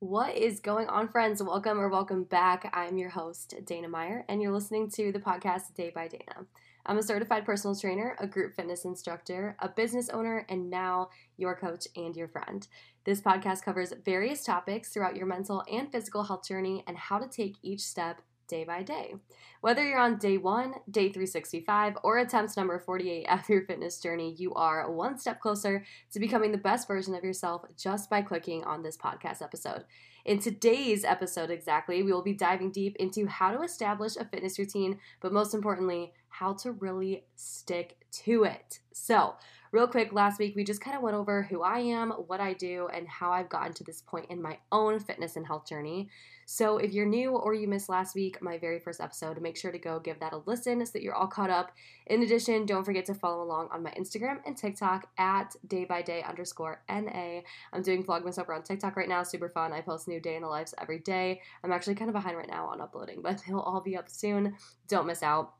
What is going on, friends? Welcome or welcome back. I'm your host, Dana Meyer, and you're listening to the podcast Day by Dana. I'm a certified personal trainer, a group fitness instructor, a business owner, and now your coach and your friend. This podcast covers various topics throughout your mental and physical health journey and how to take each step day by day. Whether you're on day one, day 365, or attempt number 48 of your fitness journey, you are one step closer to becoming the best version of yourself just by clicking on this podcast episode. In today's episode, exactly, we will be diving deep into how to establish a fitness routine, but most importantly, how to really stick to it. So, real quick, last week we just kind of went over who I am, what I do, and how I've gotten to this point in my own fitness and health journey. So, if you're new or you missed last week, my very first episode, make sure to go give that a listen so that you're all caught up. In addition, don't forget to follow along on my Instagram and TikTok at day by day underscore NA. I'm doing Vlogmas over on TikTok right now, super fun. I post new day in the lives every day. I'm actually kind of behind right now on uploading, but they'll all be up soon. Don't miss out.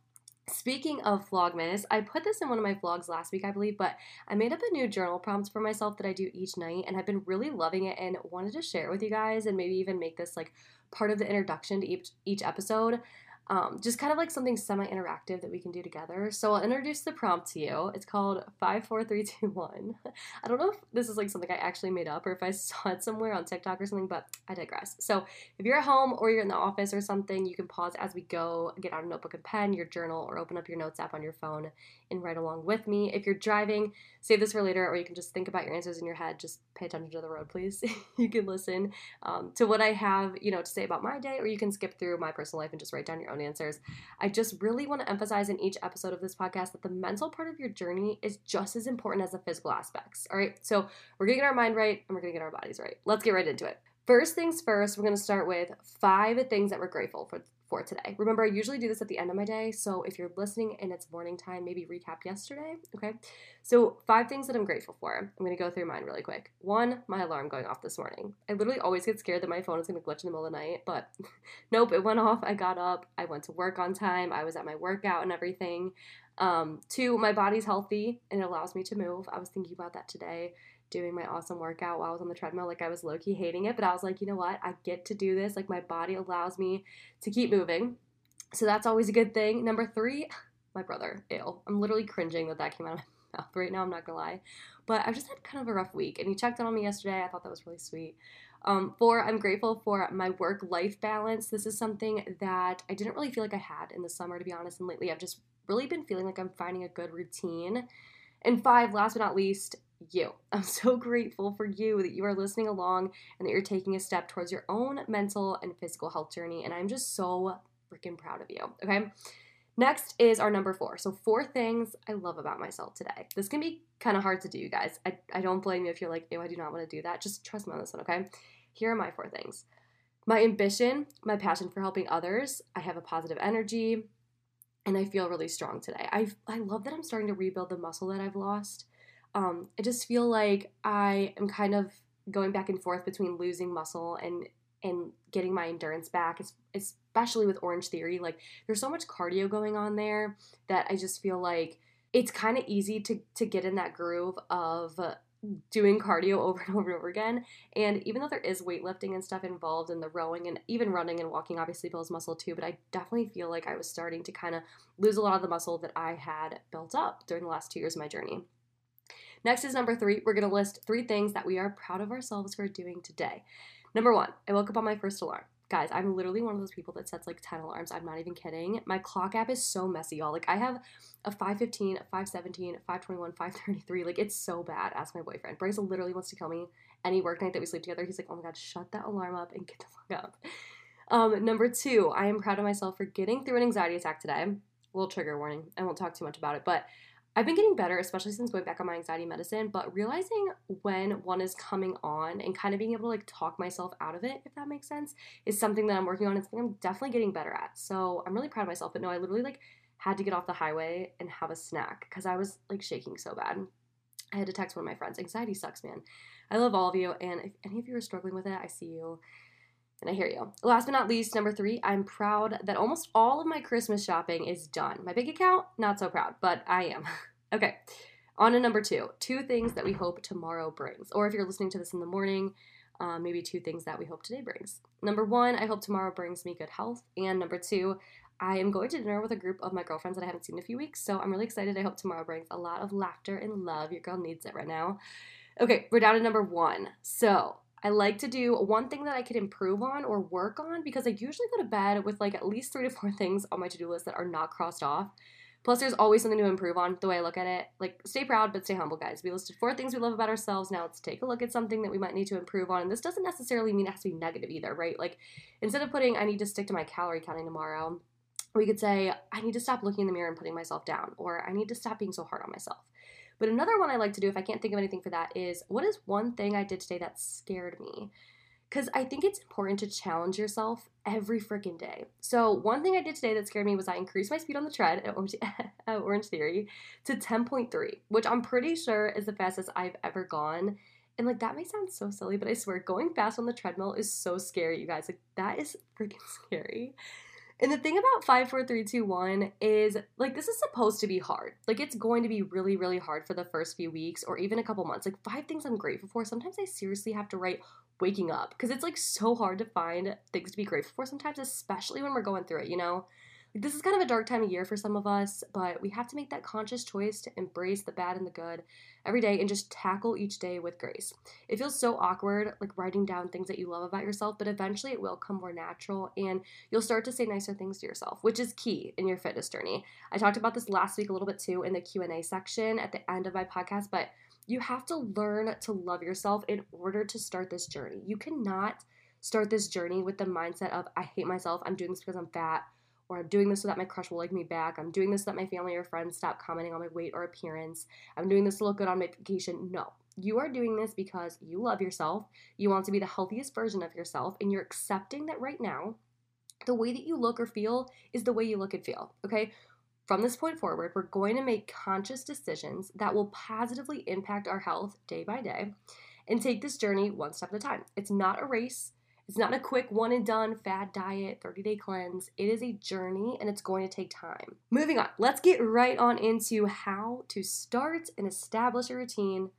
Speaking of Vlogmas, I put this in one of my vlogs last week, I believe, but I made up a new journal prompt for myself that I do each night and I've been really loving it and wanted to share it with you guys and maybe even make this like part of the introduction to each, each episode. Um, just kind of like something semi interactive that we can do together. So I'll introduce the prompt to you. It's called 54321. I don't know if this is like something I actually made up or if I saw it somewhere on TikTok or something, but I digress. So if you're at home or you're in the office or something, you can pause as we go, get out a notebook and pen, your journal, or open up your notes app on your phone and write along with me. If you're driving, save this for later, or you can just think about your answers in your head. Just pay attention to the road, please. you can listen um, to what I have, you know, to say about my day, or you can skip through my personal life and just write down your own answers. I just really want to emphasize in each episode of this podcast that the mental part of your journey is just as important as the physical aspects. All right, so we're gonna get our mind right and we're gonna get our bodies right. Let's get right into it. First things first, we're gonna start with five things that we're grateful for for today. Remember, I usually do this at the end of my day, so if you're listening and it's morning time, maybe recap yesterday, okay? So, five things that I'm grateful for. I'm gonna go through mine really quick. One, my alarm going off this morning. I literally always get scared that my phone is gonna glitch in the middle of the night, but nope, it went off. I got up, I went to work on time, I was at my workout and everything. Um, two, my body's healthy and it allows me to move. I was thinking about that today doing my awesome workout while I was on the treadmill. Like I was low key hating it, but I was like, you know what? I get to do this. Like my body allows me to keep moving. So that's always a good thing. Number three, my brother. Ew. I'm literally cringing that that came out of my mouth right now. I'm not gonna lie. But I've just had kind of a rough week, and he checked in on me yesterday. I thought that was really sweet. Um, four, I'm grateful for my work life balance. This is something that I didn't really feel like I had in the summer, to be honest. And lately, I've just really been feeling like I'm finding a good routine. And five, last but not least, you. I'm so grateful for you that you are listening along and that you're taking a step towards your own mental and physical health journey. And I'm just so freaking proud of you. Okay. Next is our number four. So, four things I love about myself today. This can be kind of hard to do, you guys. I, I don't blame you if you're like, ew, I do not want to do that. Just trust me on this one, okay? Here are my four things my ambition, my passion for helping others. I have a positive energy, and I feel really strong today. I, I love that I'm starting to rebuild the muscle that I've lost um, I just feel like I am kind of going back and forth between losing muscle and and getting my endurance back, especially with Orange Theory. Like there's so much cardio going on there that I just feel like it's kind of easy to to get in that groove of doing cardio over and over and over again. And even though there is weightlifting and stuff involved in the rowing and even running and walking obviously builds muscle too, but I definitely feel like I was starting to kind of lose a lot of the muscle that I had built up during the last two years of my journey. Next is number three. We're going to list three things that we are proud of ourselves for doing today. Number one, I woke up on my first alarm. Guys, I'm literally one of those people that sets like 10 alarms. I'm not even kidding. My clock app is so messy, y'all. Like, I have a 515, a 517, a 521, 533. Like, it's so bad. Ask my boyfriend. Bryce literally wants to kill me any work night that we sleep together. He's like, oh my God, shut that alarm up and get the fuck up. Um, number two, I am proud of myself for getting through an anxiety attack today. Little trigger warning. I won't talk too much about it, but I've been getting better, especially since going back on my anxiety medicine, but realizing when one is coming on and kind of being able to like talk myself out of it, if that makes sense, is something that I'm working on. It's something I'm definitely getting better at. So I'm really proud of myself. But no, I literally like had to get off the highway and have a snack because I was like shaking so bad. I had to text one of my friends. Anxiety sucks, man. I love all of you, and if any of you are struggling with it, I see you. And I hear you. Last but not least, number three, I'm proud that almost all of my Christmas shopping is done. My big account, not so proud, but I am. okay, on to number two two things that we hope tomorrow brings. Or if you're listening to this in the morning, um, maybe two things that we hope today brings. Number one, I hope tomorrow brings me good health. And number two, I am going to dinner with a group of my girlfriends that I haven't seen in a few weeks. So I'm really excited. I hope tomorrow brings a lot of laughter and love. Your girl needs it right now. Okay, we're down to number one. So I like to do one thing that I could improve on or work on because I usually go to bed with like at least three to four things on my to do list that are not crossed off. Plus, there's always something to improve on the way I look at it. Like, stay proud, but stay humble, guys. We listed four things we love about ourselves. Now, let's take a look at something that we might need to improve on. And this doesn't necessarily mean it has to be negative either, right? Like, instead of putting, I need to stick to my calorie counting tomorrow, we could say, I need to stop looking in the mirror and putting myself down, or I need to stop being so hard on myself. But another one I like to do, if I can't think of anything for that, is what is one thing I did today that scared me? because I think it's important to challenge yourself every freaking day. So, one thing I did today that scared me was I increased my speed on the tread at Orange, at Orange Theory to 10.3, which I'm pretty sure is the fastest I've ever gone. And like that may sound so silly, but I swear going fast on the treadmill is so scary, you guys. Like that is freaking scary. And the thing about 54321 is like this is supposed to be hard. Like it's going to be really, really hard for the first few weeks or even a couple months. Like five things I'm grateful for. Sometimes I seriously have to write waking up because it's like so hard to find things to be grateful for sometimes, especially when we're going through it, you know? This is kind of a dark time of year for some of us, but we have to make that conscious choice to embrace the bad and the good every day and just tackle each day with grace. It feels so awkward, like writing down things that you love about yourself, but eventually it will come more natural and you'll start to say nicer things to yourself, which is key in your fitness journey. I talked about this last week a little bit too in the Q&A section at the end of my podcast, but you have to learn to love yourself in order to start this journey. You cannot start this journey with the mindset of, I hate myself, I'm doing this because I'm fat, or I'm doing this so that my crush will like me back, I'm doing this so that my family or friends stop commenting on my weight or appearance, I'm doing this to look good on my vacation. No. You are doing this because you love yourself, you want to be the healthiest version of yourself, and you're accepting that right now, the way that you look or feel is the way you look and feel. Okay? From this point forward, we're going to make conscious decisions that will positively impact our health day by day and take this journey one step at a time. It's not a race. It's not a quick one and done fad diet, 30 day cleanse. It is a journey and it's going to take time. Moving on, let's get right on into how to start and establish a routine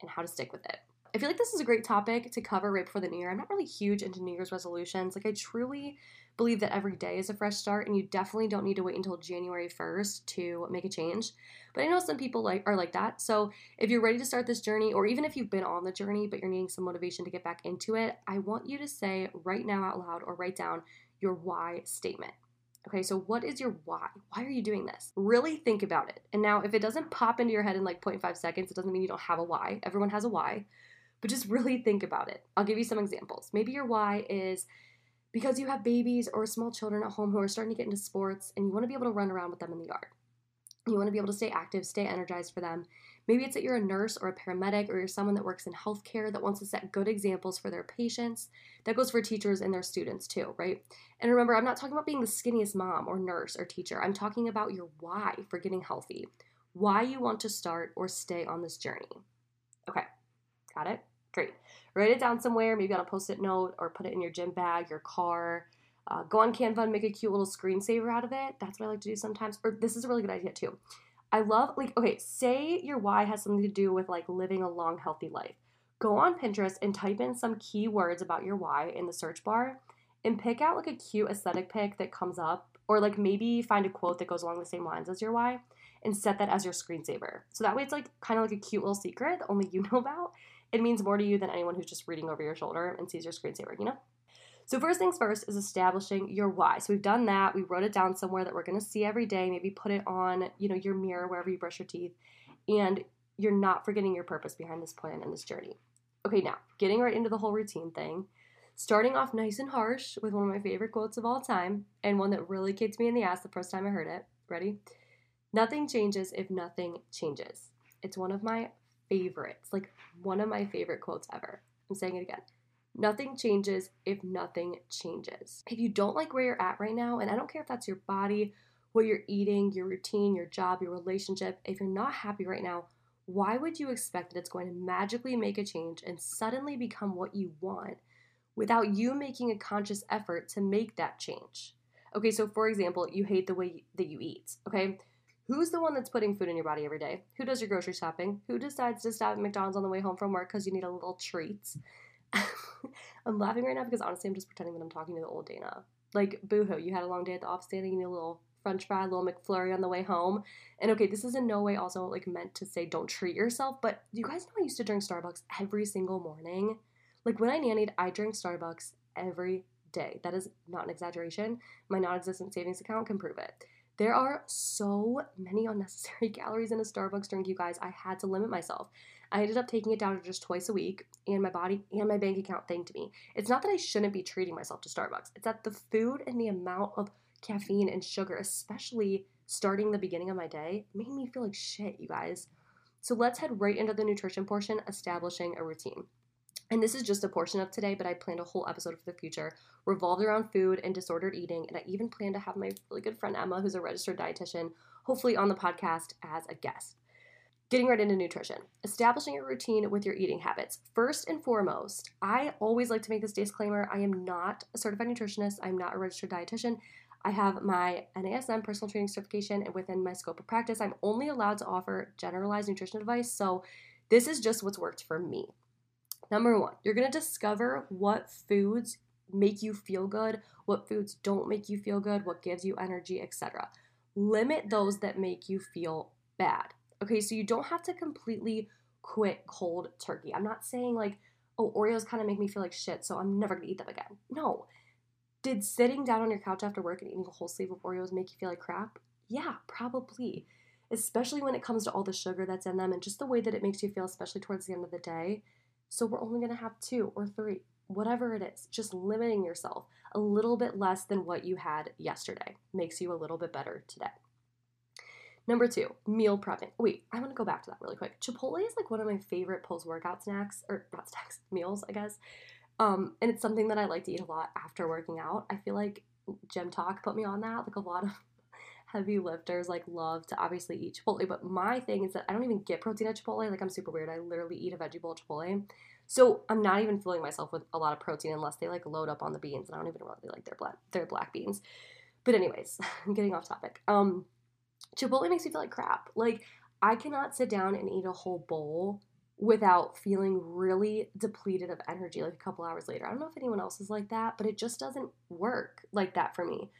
and how to stick with it. I feel like this is a great topic to cover right before the new year. I'm not really huge into New Year's resolutions. Like, I truly believe that every day is a fresh start, and you definitely don't need to wait until January 1st to make a change. But I know some people like are like that. So if you're ready to start this journey, or even if you've been on the journey but you're needing some motivation to get back into it, I want you to say right now out loud or write down your why statement. Okay, so what is your why? Why are you doing this? Really think about it. And now, if it doesn't pop into your head in like 0.5 seconds, it doesn't mean you don't have a why. Everyone has a why but just really think about it. I'll give you some examples. Maybe your why is because you have babies or small children at home who are starting to get into sports and you want to be able to run around with them in the yard. You want to be able to stay active, stay energized for them. Maybe it's that you're a nurse or a paramedic or you're someone that works in healthcare that wants to set good examples for their patients. That goes for teachers and their students too, right? And remember, I'm not talking about being the skinniest mom or nurse or teacher. I'm talking about your why for getting healthy, why you want to start or stay on this journey. Okay, got it? Great. Write it down somewhere, maybe on a post it note or put it in your gym bag, your car. Uh, go on Canva and make a cute little screensaver out of it. That's what I like to do sometimes. Or this is a really good idea too. I love, like, okay, say your why has something to do with like living a long, healthy life. Go on Pinterest and type in some keywords about your why in the search bar and pick out like a cute aesthetic pic that comes up, or like maybe find a quote that goes along the same lines as your why and set that as your screensaver. So that way it's like kind of like a cute little secret that only you know about it means more to you than anyone who's just reading over your shoulder and sees your screensaver, you know? So, first things first is establishing your why. So, we've done that. We wrote it down somewhere that we're going to see every day. Maybe put it on, you know, your mirror wherever you brush your teeth. And you're not forgetting your purpose behind this plan and this journey. Okay, now, getting right into the whole routine thing. Starting off nice and harsh with one of my favorite quotes of all time, and one that really kicked me in the ass the first time I heard it. Ready? Nothing changes if nothing changes. It's one of my favorites, like one of my favorite quotes ever. I'm saying it again. Nothing changes if nothing changes. If you don't like where you're at right now, and I don't care if that's your body, what you're eating, your routine, your job, your relationship, if you're not happy right now, why would you expect that it's going to magically make a change and suddenly become what you want without you making a conscious effort to make that change? Okay, so for example, you hate the way that you eat, okay? Who's the one that's putting food in your body every day? Who does your grocery shopping? Who decides to stop at McDonald's on the way home from work because you need a little treat? I'm laughing right now because honestly, I'm just pretending that I'm talking to the old Dana. Like, boohoo, you had a long day at the office today, you need a little french fry, a little McFlurry on the way home. And okay, this is in no way also like meant to say don't treat yourself, but you guys know I used to drink Starbucks every single morning? Like when I nannied, I drank Starbucks every day. That is not an exaggeration. My non existent savings account can prove it. There are so many unnecessary calories in a Starbucks drink, you guys. I had to limit myself. I ended up taking it down to just twice a week, and my body and my bank account thanked me. It's not that I shouldn't be treating myself to Starbucks, it's that the food and the amount of caffeine and sugar, especially starting the beginning of my day, made me feel like shit, you guys. So let's head right into the nutrition portion, establishing a routine. And this is just a portion of today, but I planned a whole episode for the future revolved around food and disordered eating. And I even plan to have my really good friend Emma, who's a registered dietitian, hopefully on the podcast as a guest. Getting right into nutrition, establishing a routine with your eating habits. First and foremost, I always like to make this disclaimer I am not a certified nutritionist, I'm not a registered dietitian. I have my NASM personal training certification, and within my scope of practice, I'm only allowed to offer generalized nutrition advice. So, this is just what's worked for me. Number one, you're gonna discover what foods make you feel good, what foods don't make you feel good, what gives you energy, etc. Limit those that make you feel bad. Okay, so you don't have to completely quit cold turkey. I'm not saying like, oh, Oreos kind of make me feel like shit, so I'm never gonna eat them again. No. Did sitting down on your couch after work and eating a whole sleeve of Oreos make you feel like crap? Yeah, probably. Especially when it comes to all the sugar that's in them and just the way that it makes you feel, especially towards the end of the day. So we're only gonna have two or three, whatever it is. Just limiting yourself a little bit less than what you had yesterday makes you a little bit better today. Number two, meal prepping. Wait, I want to go back to that really quick. Chipotle is like one of my favorite post workout snacks, or not snacks, meals, I guess. Um, and it's something that I like to eat a lot after working out. I feel like GymTok put me on that. Like a lot of heavy lifters like love to obviously eat Chipotle, but my thing is that I don't even get protein at Chipotle. Like I'm super weird. I literally eat a veggie bowl at Chipotle. So I'm not even filling myself with a lot of protein unless they like load up on the beans, and I don't even really like their black their black beans. But anyways, I'm getting off topic. Um, Chipotle makes me feel like crap. Like I cannot sit down and eat a whole bowl without feeling really depleted of energy like a couple hours later. I don't know if anyone else is like that, but it just doesn't work like that for me.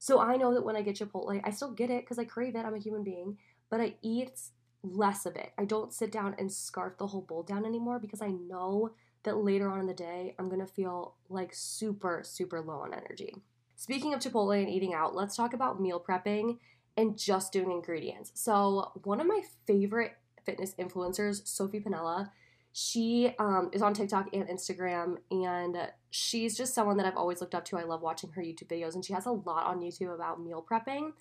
So I know that when I get Chipotle, I still get it because I crave it. I'm a human being, but I eat less of it. I don't sit down and scarf the whole bowl down anymore because I know that later on in the day, I'm gonna feel like super, super low on energy. Speaking of Chipotle and eating out, let's talk about meal prepping and just doing ingredients. So, one of my favorite fitness influencers, Sophie Panella. She um, is on TikTok and Instagram, and she's just someone that I've always looked up to. I love watching her YouTube videos, and she has a lot on YouTube about meal prepping.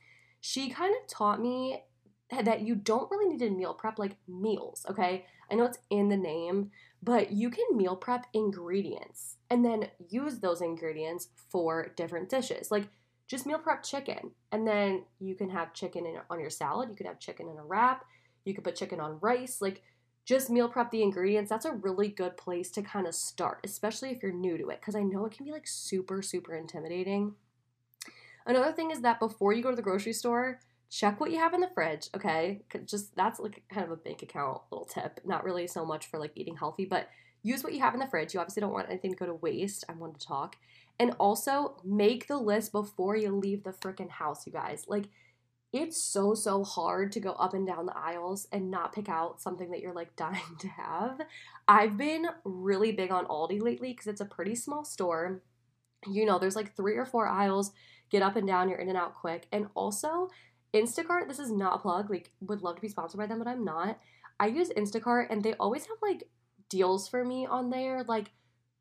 She kind of taught me that you don't really need to meal prep like meals, okay? I know it's in the name, but you can meal prep ingredients and then use those ingredients for different dishes. Like just meal prep chicken, and then you can have chicken in, on your salad, you could have chicken in a wrap, you could put chicken on rice, like just meal prep the ingredients. That's a really good place to kind of start, especially if you're new to it, because I know it can be like super, super intimidating. Another thing is that before you go to the grocery store, check what you have in the fridge, okay? Just that's like kind of a bank account little tip. Not really so much for like eating healthy, but use what you have in the fridge. You obviously don't want anything to go to waste. I wanted to talk. And also make the list before you leave the freaking house, you guys. Like it's so so hard to go up and down the aisles and not pick out something that you're like dying to have. I've been really big on Aldi lately because it's a pretty small store. You know, there's like three or four aisles. Get up and down, you're in and out quick. And also, Instacart, this is not a plug, like, would love to be sponsored by them, but I'm not. I use Instacart and they always have like deals for me on there. Like,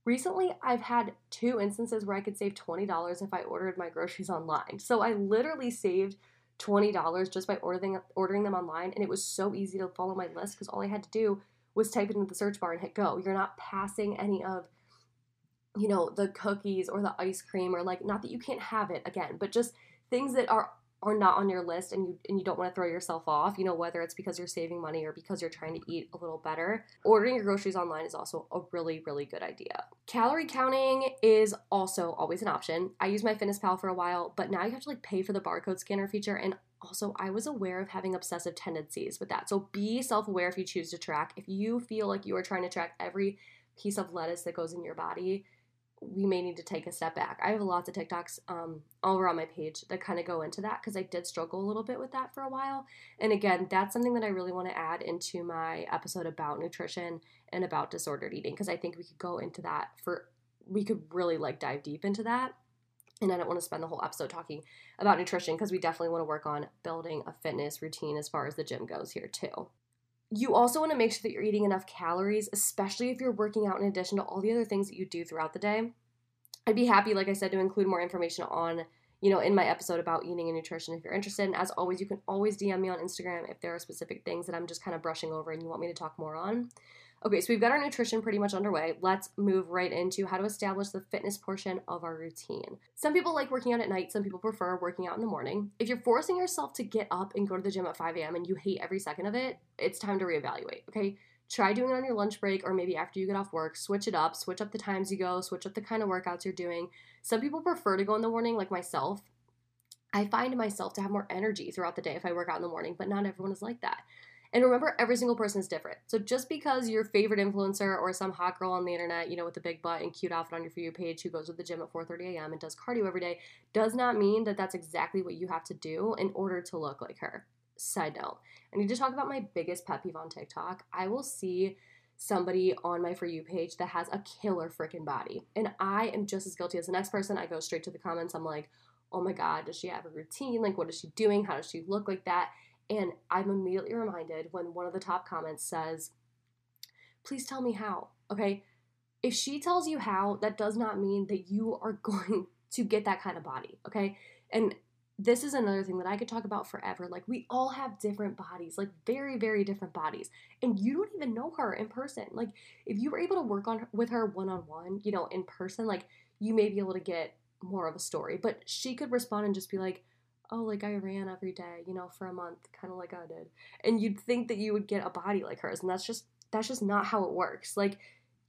recently I've had two instances where I could save $20 if I ordered my groceries online. So I literally saved $20 just by ordering ordering them online and it was so easy to follow my list because all I had to do was type it into the search bar and hit go. You're not passing any of you know the cookies or the ice cream or like not that you can't have it again, but just things that are are not on your list and you and you don't want to throw yourself off, you know, whether it's because you're saving money or because you're trying to eat a little better, ordering your groceries online is also a really really good idea. Calorie counting is also always an option. I used MyFitnessPal for a while, but now you have to like pay for the barcode scanner feature and also I was aware of having obsessive tendencies with that. So be self-aware if you choose to track. If you feel like you are trying to track every piece of lettuce that goes in your body, we may need to take a step back. I have lots of TikToks um, all over on my page that kind of go into that because I did struggle a little bit with that for a while. And again, that's something that I really want to add into my episode about nutrition and about disordered eating because I think we could go into that for, we could really like dive deep into that. And I don't want to spend the whole episode talking about nutrition because we definitely want to work on building a fitness routine as far as the gym goes here too. You also want to make sure that you're eating enough calories, especially if you're working out in addition to all the other things that you do throughout the day. I'd be happy, like I said, to include more information on, you know, in my episode about eating and nutrition if you're interested. And as always, you can always DM me on Instagram if there are specific things that I'm just kind of brushing over and you want me to talk more on. Okay, so we've got our nutrition pretty much underway. Let's move right into how to establish the fitness portion of our routine. Some people like working out at night, some people prefer working out in the morning. If you're forcing yourself to get up and go to the gym at 5 a.m. and you hate every second of it, it's time to reevaluate, okay? Try doing it on your lunch break or maybe after you get off work. Switch it up, switch up the times you go, switch up the kind of workouts you're doing. Some people prefer to go in the morning, like myself. I find myself to have more energy throughout the day if I work out in the morning, but not everyone is like that. And remember, every single person is different. So just because your favorite influencer or some hot girl on the internet, you know, with a big butt and cute outfit on your For You page who goes to the gym at 4:30 a.m. and does cardio every day, does not mean that that's exactly what you have to do in order to look like her. Side note: I need to talk about my biggest pet peeve on TikTok. I will see somebody on my For You page that has a killer freaking body, and I am just as guilty as the next person. I go straight to the comments. I'm like, oh my god, does she have a routine? Like, what is she doing? How does she look like that? And I'm immediately reminded when one of the top comments says, Please tell me how. Okay. If she tells you how, that does not mean that you are going to get that kind of body. Okay. And this is another thing that I could talk about forever. Like, we all have different bodies, like very, very different bodies. And you don't even know her in person. Like, if you were able to work on with her one on one, you know, in person, like, you may be able to get more of a story. But she could respond and just be like, oh, like I ran every day, you know, for a month, kind of like I did. And you'd think that you would get a body like hers, and that's just that's just not how it works. Like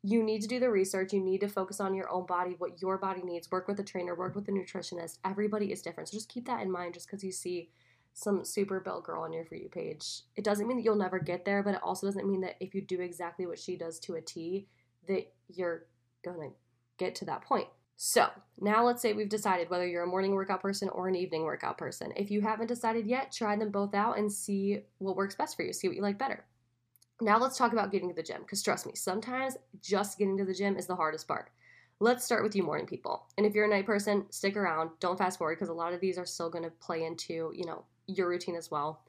you need to do the research, you need to focus on your own body, what your body needs, work with a trainer, work with a nutritionist. Everybody is different. So just keep that in mind just because you see some super built girl on your for you page. It doesn't mean that you'll never get there, but it also doesn't mean that if you do exactly what she does to a T, that you're gonna get to that point. So, now let's say we've decided whether you're a morning workout person or an evening workout person. If you haven't decided yet, try them both out and see what works best for you, see what you like better. Now let's talk about getting to the gym, because trust me, sometimes just getting to the gym is the hardest part. Let's start with you morning people. And if you're a night person, stick around. Don't fast forward because a lot of these are still going to play into, you know, your routine as well.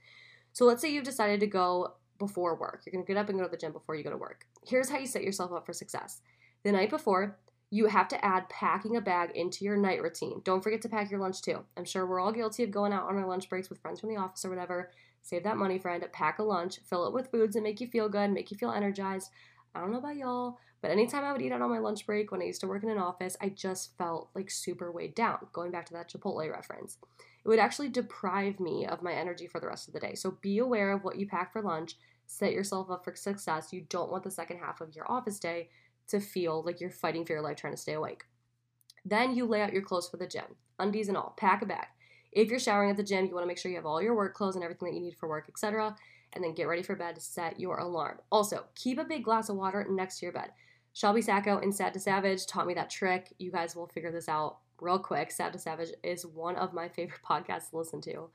So let's say you've decided to go before work. You're going to get up and go to the gym before you go to work. Here's how you set yourself up for success. The night before, you have to add packing a bag into your night routine. Don't forget to pack your lunch too. I'm sure we're all guilty of going out on our lunch breaks with friends from the office or whatever. Save that money, friend. Pack a lunch, fill it with foods that make you feel good, make you feel energized. I don't know about y'all, but anytime I would eat out on my lunch break when I used to work in an office, I just felt like super weighed down. Going back to that Chipotle reference, it would actually deprive me of my energy for the rest of the day. So be aware of what you pack for lunch. Set yourself up for success. You don't want the second half of your office day to feel like you're fighting for your life trying to stay awake. Then you lay out your clothes for the gym, undies and all. Pack a bag. If you're showering at the gym, you want to make sure you have all your work clothes and everything that you need for work, etc. And then get ready for bed to set your alarm. Also, keep a big glass of water next to your bed. Shelby Sacco in Sad to Savage taught me that trick. You guys will figure this out real quick. Sad to Savage is one of my favorite podcasts to listen to.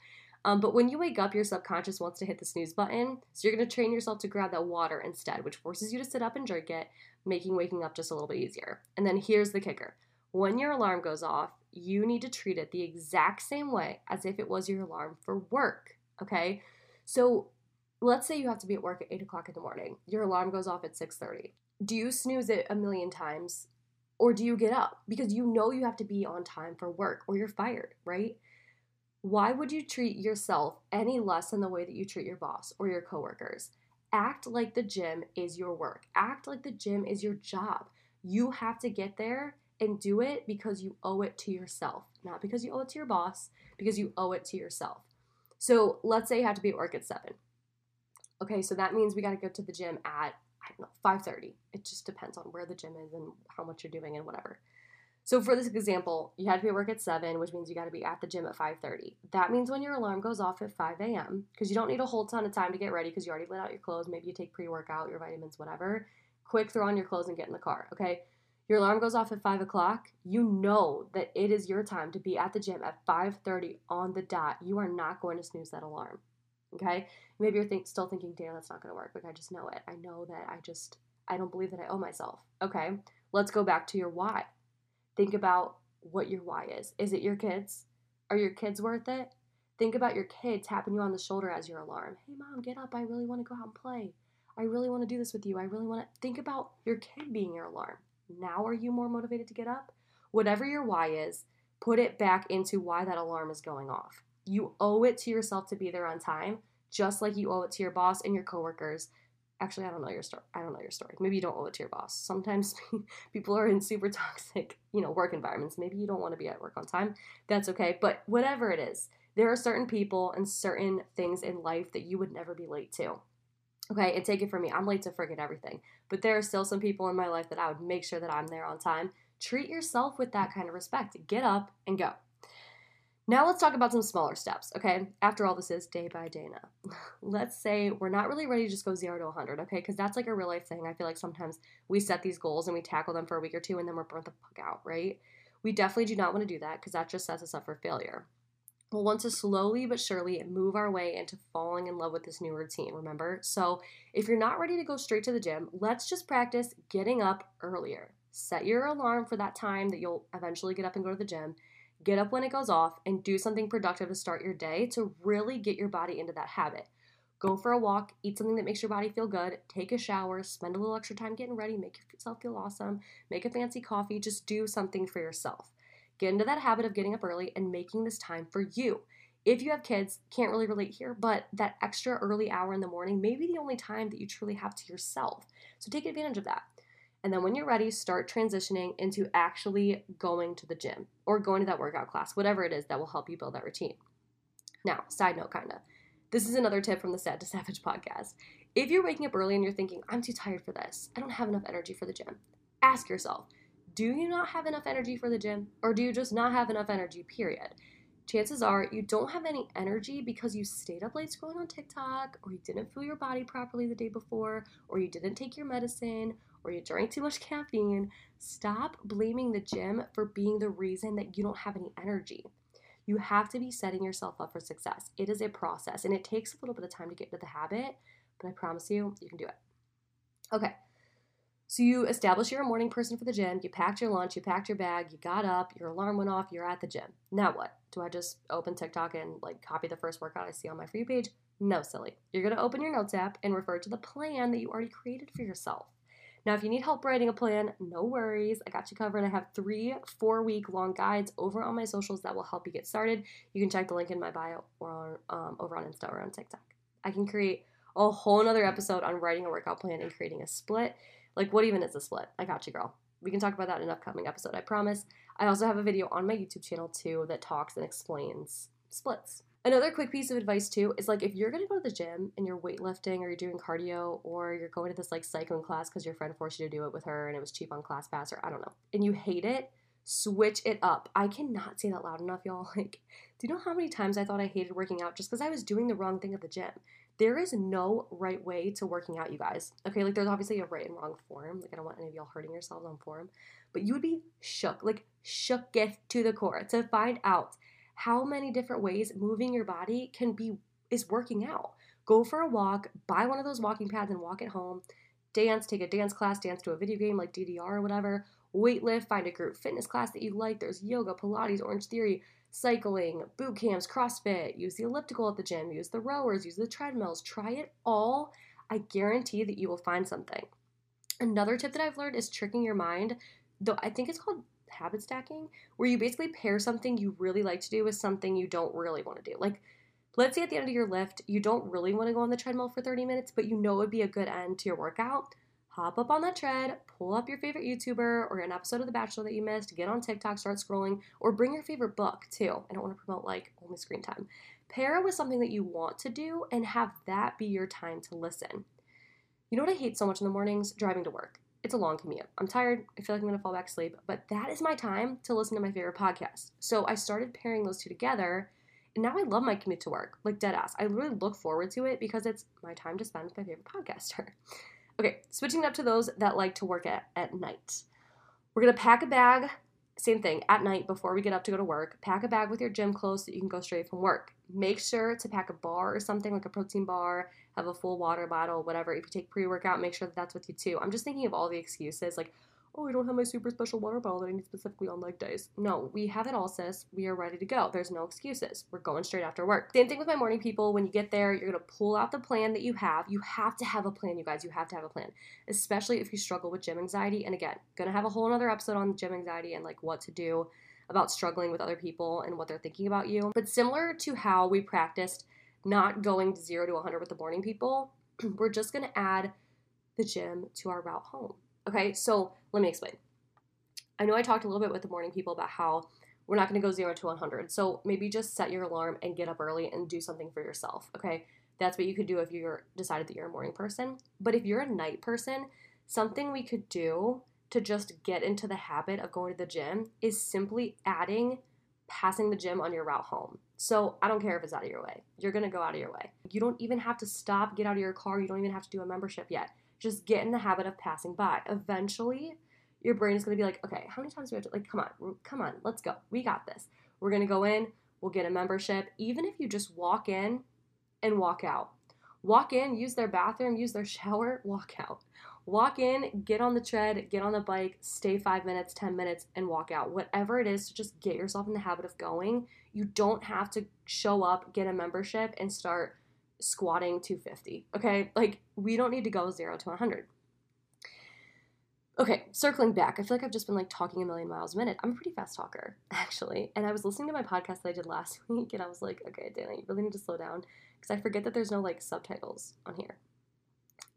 Um, but when you wake up, your subconscious wants to hit the snooze button. So you're going to train yourself to grab that water instead, which forces you to sit up and drink it, making waking up just a little bit easier. And then here's the kicker when your alarm goes off, you need to treat it the exact same way as if it was your alarm for work. Okay? So let's say you have to be at work at 8 o'clock in the morning. Your alarm goes off at 6:30. Do you snooze it a million times? Or do you get up? Because you know you have to be on time for work or you're fired, right? Why would you treat yourself any less than the way that you treat your boss or your coworkers? act like the gym is your work. Act like the gym is your job. You have to get there and do it because you owe it to yourself, not because you owe it to your boss, because you owe it to yourself. So let's say you have to be at work at seven. Okay, so that means we got to go to the gym at I don't know five thirty. It just depends on where the gym is and how much you're doing and whatever. So for this example, you had to be at work at 7, which means you got to be at the gym at 5.30. That means when your alarm goes off at 5 a.m., because you don't need a whole ton of time to get ready because you already laid out your clothes, maybe you take pre-workout, your vitamins, whatever, quick throw on your clothes and get in the car, okay? Your alarm goes off at five o'clock. You know that it is your time to be at the gym at 5:30 on the dot. You are not going to snooze that alarm. Okay? Maybe you're think, still thinking, damn, that's not going to work. Like, I just know it. I know that I just, I don't believe that I owe myself. Okay? Let's go back to your why. Think about what your why is. Is it your kids? Are your kids worth it? Think about your kid tapping you on the shoulder as your alarm. Hey, mom, get up. I really want to go out and play. I really want to do this with you. I really want to think about your kid being your alarm. Now, are you more motivated to get up? Whatever your why is, put it back into why that alarm is going off. You owe it to yourself to be there on time, just like you owe it to your boss and your coworkers. Actually, I don't know your story. I don't know your story. Maybe you don't owe it to your boss. Sometimes people are in super toxic, you know, work environments. Maybe you don't want to be at work on time. That's okay. But whatever it is, there are certain people and certain things in life that you would never be late to. Okay, and take it from me. I'm late to forget everything. But there are still some people in my life that I would make sure that I'm there on time. Treat yourself with that kind of respect. Get up and go. Now let's talk about some smaller steps, okay? After all, this is day by day now. let's say we're not really ready to just go zero to 100, okay? Because that's like a real life thing. I feel like sometimes we set these goals and we tackle them for a week or two and then we're burnt the fuck out, right? We definitely do not want to do that because that just sets us up for failure. We'll want to slowly but surely move our way into falling in love with this new routine, remember? So if you're not ready to go straight to the gym, let's just practice getting up earlier. Set your alarm for that time that you'll eventually get up and go to the gym get up when it goes off, and do something productive to start your day to really get your body into that habit. Go for a walk, eat something that makes your body feel good, take a shower, spend a little extra time getting ready, make yourself feel awesome, make a fancy coffee, just do something for yourself. Get into that habit of getting up early and making this time for you. If you have kids, can't really relate here, but that extra early hour in the morning may be the only time that you truly have to yourself. So take advantage of that. And then when you're ready, start transitioning into actually going to the gym or going to that workout class, whatever it is that will help you build that routine. Now, side note, kind of. This is another tip from the Sad to Savage podcast. If you're waking up early and you're thinking, I'm too tired for this, I don't have enough energy for the gym, ask yourself, do you not have enough energy for the gym? Or do you just not have enough energy, period? chances are you don't have any energy because you stayed up late scrolling on TikTok, or you didn't fuel your body properly the day before, or you didn't take your medicine, or you drank too much caffeine, stop blaming the gym for being the reason that you don't have any energy. You have to be setting yourself up for success. It is a process and it takes a little bit of time to get into the habit, but I promise you, you can do it. Okay. So you establish you're a morning person for the gym, you packed your lunch, you packed your bag, you got up, your alarm went off, you're at the gym. Now what? Do I just open TikTok and like copy the first workout I see on my free page? No, silly. You're gonna open your notes app and refer to the plan that you already created for yourself. Now, if you need help writing a plan, no worries. I got you covered. I have three four week long guides over on my socials that will help you get started. You can check the link in my bio or um, over on Insta or on TikTok. I can create a whole nother episode on writing a workout plan and creating a split. Like, what even is a split? I got you, girl. We can talk about that in an upcoming episode, I promise. I also have a video on my YouTube channel too that talks and explains splits. Another quick piece of advice too is like if you're gonna go to the gym and you're weightlifting or you're doing cardio or you're going to this like cycling class because your friend forced you to do it with her and it was cheap on ClassPass or I don't know, and you hate it, switch it up. I cannot say that loud enough, y'all. Like, do you know how many times I thought I hated working out just because I was doing the wrong thing at the gym? There is no right way to working out, you guys. Okay, like there's obviously a right and wrong form. Like I don't want any of y'all hurting yourselves on form, but you would be shook, like shooketh to the core to find out how many different ways moving your body can be is working out. Go for a walk, buy one of those walking pads and walk at home. Dance, take a dance class, dance to a video game like DDR or whatever. Weightlift, find a group fitness class that you like. There's yoga, Pilates, Orange Theory, cycling, boot camps, CrossFit. Use the elliptical at the gym, use the rowers, use the treadmills. Try it all. I guarantee that you will find something. Another tip that I've learned is tricking your mind, though I think it's called habit stacking, where you basically pair something you really like to do with something you don't really want to do. Like, let's say at the end of your lift, you don't really want to go on the treadmill for 30 minutes, but you know it would be a good end to your workout. Hop up on that tread, pull up your favorite YouTuber or an episode of The Bachelor that you missed, get on TikTok, start scrolling, or bring your favorite book too. I don't want to promote like only screen time. Pair it with something that you want to do and have that be your time to listen. You know what I hate so much in the mornings? Driving to work. It's a long commute. I'm tired. I feel like I'm going to fall back asleep, but that is my time to listen to my favorite podcast. So I started pairing those two together, and now I love my commute to work, like dead ass. I really look forward to it because it's my time to spend with my favorite podcaster. Okay, switching up to those that like to work at, at night. We're gonna pack a bag, same thing, at night before we get up to go to work. Pack a bag with your gym clothes so you can go straight from work. Make sure to pack a bar or something like a protein bar, have a full water bottle, whatever. If you take pre workout, make sure that that's with you too. I'm just thinking of all the excuses like, oh, I don't have my super special water bottle that I need specifically on leg days. No, we have it all, sis. We are ready to go. There's no excuses. We're going straight after work. Same thing with my morning people. When you get there, you're going to pull out the plan that you have. You have to have a plan, you guys. You have to have a plan, especially if you struggle with gym anxiety. And again, going to have a whole other episode on gym anxiety and like what to do about struggling with other people and what they're thinking about you. But similar to how we practiced not going zero to 100 with the morning people, we're just going to add the gym to our route home. Okay, so let me explain. I know I talked a little bit with the morning people about how we're not going to go 0 to 100. So maybe just set your alarm and get up early and do something for yourself. Okay, that's what you could do if you're decided that you're a morning person. But if you're a night person, something we could do to just get into the habit of going to the gym is simply adding passing the gym on your route home. So I don't care if it's out of your way. You're going to go out of your way. You don't even have to stop, get out of your car. You don't even have to do a membership yet. Just get in the habit of passing by. Eventually, your brain is going to be like, okay, how many times do we have to, like, come on, come on, let's go. We got this. We're going to go in, we'll get a membership. Even if you just walk in and walk out, walk in, use their bathroom, use their shower, walk out. Walk in, get on the tread, get on the bike, stay five minutes, 10 minutes, and walk out. Whatever it is to just get yourself in the habit of going. You don't have to show up, get a membership, and start squatting 250. Okay, like we don't need to go zero to 100. Okay, circling back, I feel like I've just been like talking a million miles a minute. I'm a pretty fast talker, actually. And I was listening to my podcast that I did last week, and I was like, okay, Dana, you really need to slow down because I forget that there's no like subtitles on here.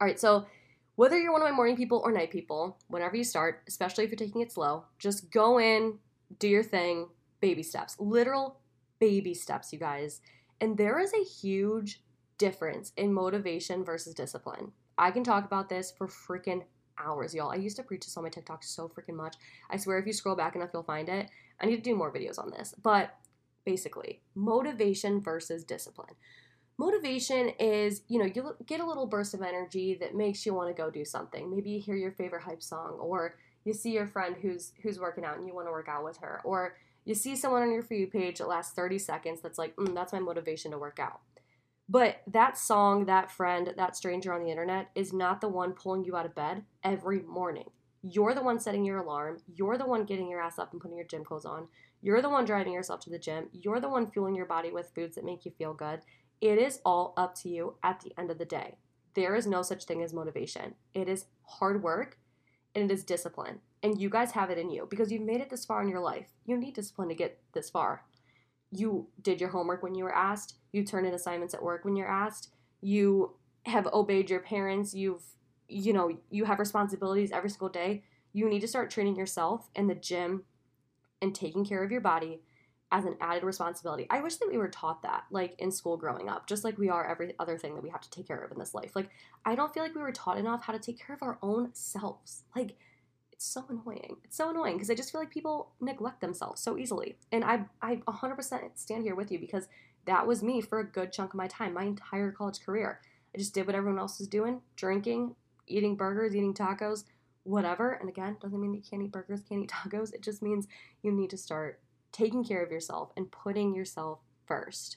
All right, so whether you're one of my morning people or night people, whenever you start, especially if you're taking it slow, just go in, do your thing, baby steps, literal baby steps, you guys. And there is a huge difference in motivation versus discipline. I can talk about this for freaking hours, y'all. I used to preach this on my TikTok so freaking much. I swear if you scroll back enough, you'll find it. I need to do more videos on this. But basically, motivation versus discipline. Motivation is, you know, you get a little burst of energy that makes you want to go do something. Maybe you hear your favorite hype song or you see your friend who's who's working out and you want to work out with her or you see someone on your For You page that lasts 30 seconds that's like, mm, that's my motivation to work out. But that song, that friend, that stranger on the internet is not the one pulling you out of bed every morning. You're the one setting your alarm. You're the one getting your ass up and putting your gym clothes on. You're the one driving yourself to the gym. You're the one fueling your body with foods that make you feel good. It is all up to you at the end of the day. There is no such thing as motivation. It is hard work and it is discipline. And you guys have it in you because you've made it this far in your life. You need discipline to get this far you did your homework when you were asked, you turned in assignments at work when you're asked, you have obeyed your parents, you've you know, you have responsibilities every single day. You need to start training yourself in the gym and taking care of your body as an added responsibility. I wish that we were taught that, like in school growing up, just like we are every other thing that we have to take care of in this life. Like, I don't feel like we were taught enough how to take care of our own selves. Like, it's so annoying. It's so annoying because I just feel like people neglect themselves so easily. And I, I 100% stand here with you because that was me for a good chunk of my time, my entire college career. I just did what everyone else was doing drinking, eating burgers, eating tacos, whatever. And again, doesn't mean you can't eat burgers, can't eat tacos. It just means you need to start taking care of yourself and putting yourself first.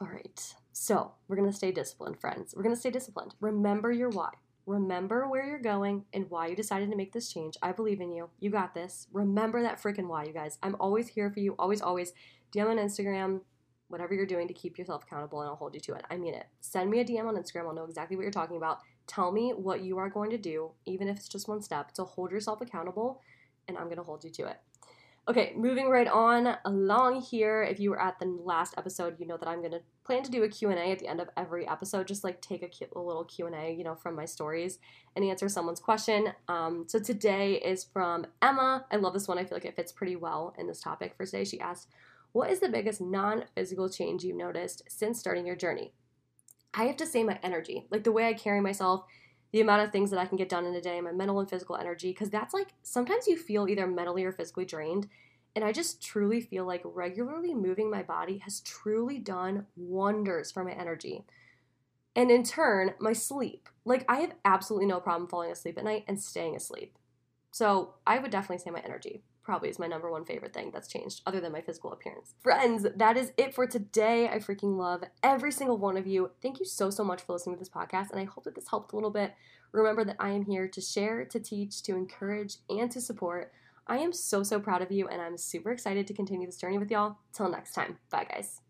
All right, so we're gonna stay disciplined, friends. We're gonna stay disciplined. Remember your why. Remember where you're going and why you decided to make this change. I believe in you. You got this. Remember that freaking why, you guys. I'm always here for you. Always, always. DM on Instagram, whatever you're doing to keep yourself accountable, and I'll hold you to it. I mean it. Send me a DM on Instagram. I'll know exactly what you're talking about. Tell me what you are going to do, even if it's just one step, to hold yourself accountable, and I'm going to hold you to it. Okay, moving right on along here. If you were at the last episode, you know that I'm to plan to do a Q&A at the end of every episode, just like take a, a little Q&A, you know, from my stories and answer someone's question. Um, so today is from Emma. I love this one. I feel like it fits pretty well in this topic for today. She asked, what is the biggest non-physical change you've noticed since starting your journey? I have to say my energy, like the way I carry myself, the amount of things that I can get done in a day, my mental and physical energy, because that's like sometimes you feel either mentally or physically drained. And I just truly feel like regularly moving my body has truly done wonders for my energy. And in turn, my sleep. Like, I have absolutely no problem falling asleep at night and staying asleep. So, I would definitely say my energy probably is my number one favorite thing that's changed, other than my physical appearance. Friends, that is it for today. I freaking love every single one of you. Thank you so, so much for listening to this podcast, and I hope that this helped a little bit. Remember that I am here to share, to teach, to encourage, and to support. I am so, so proud of you, and I'm super excited to continue this journey with y'all. Till next time. Bye, guys.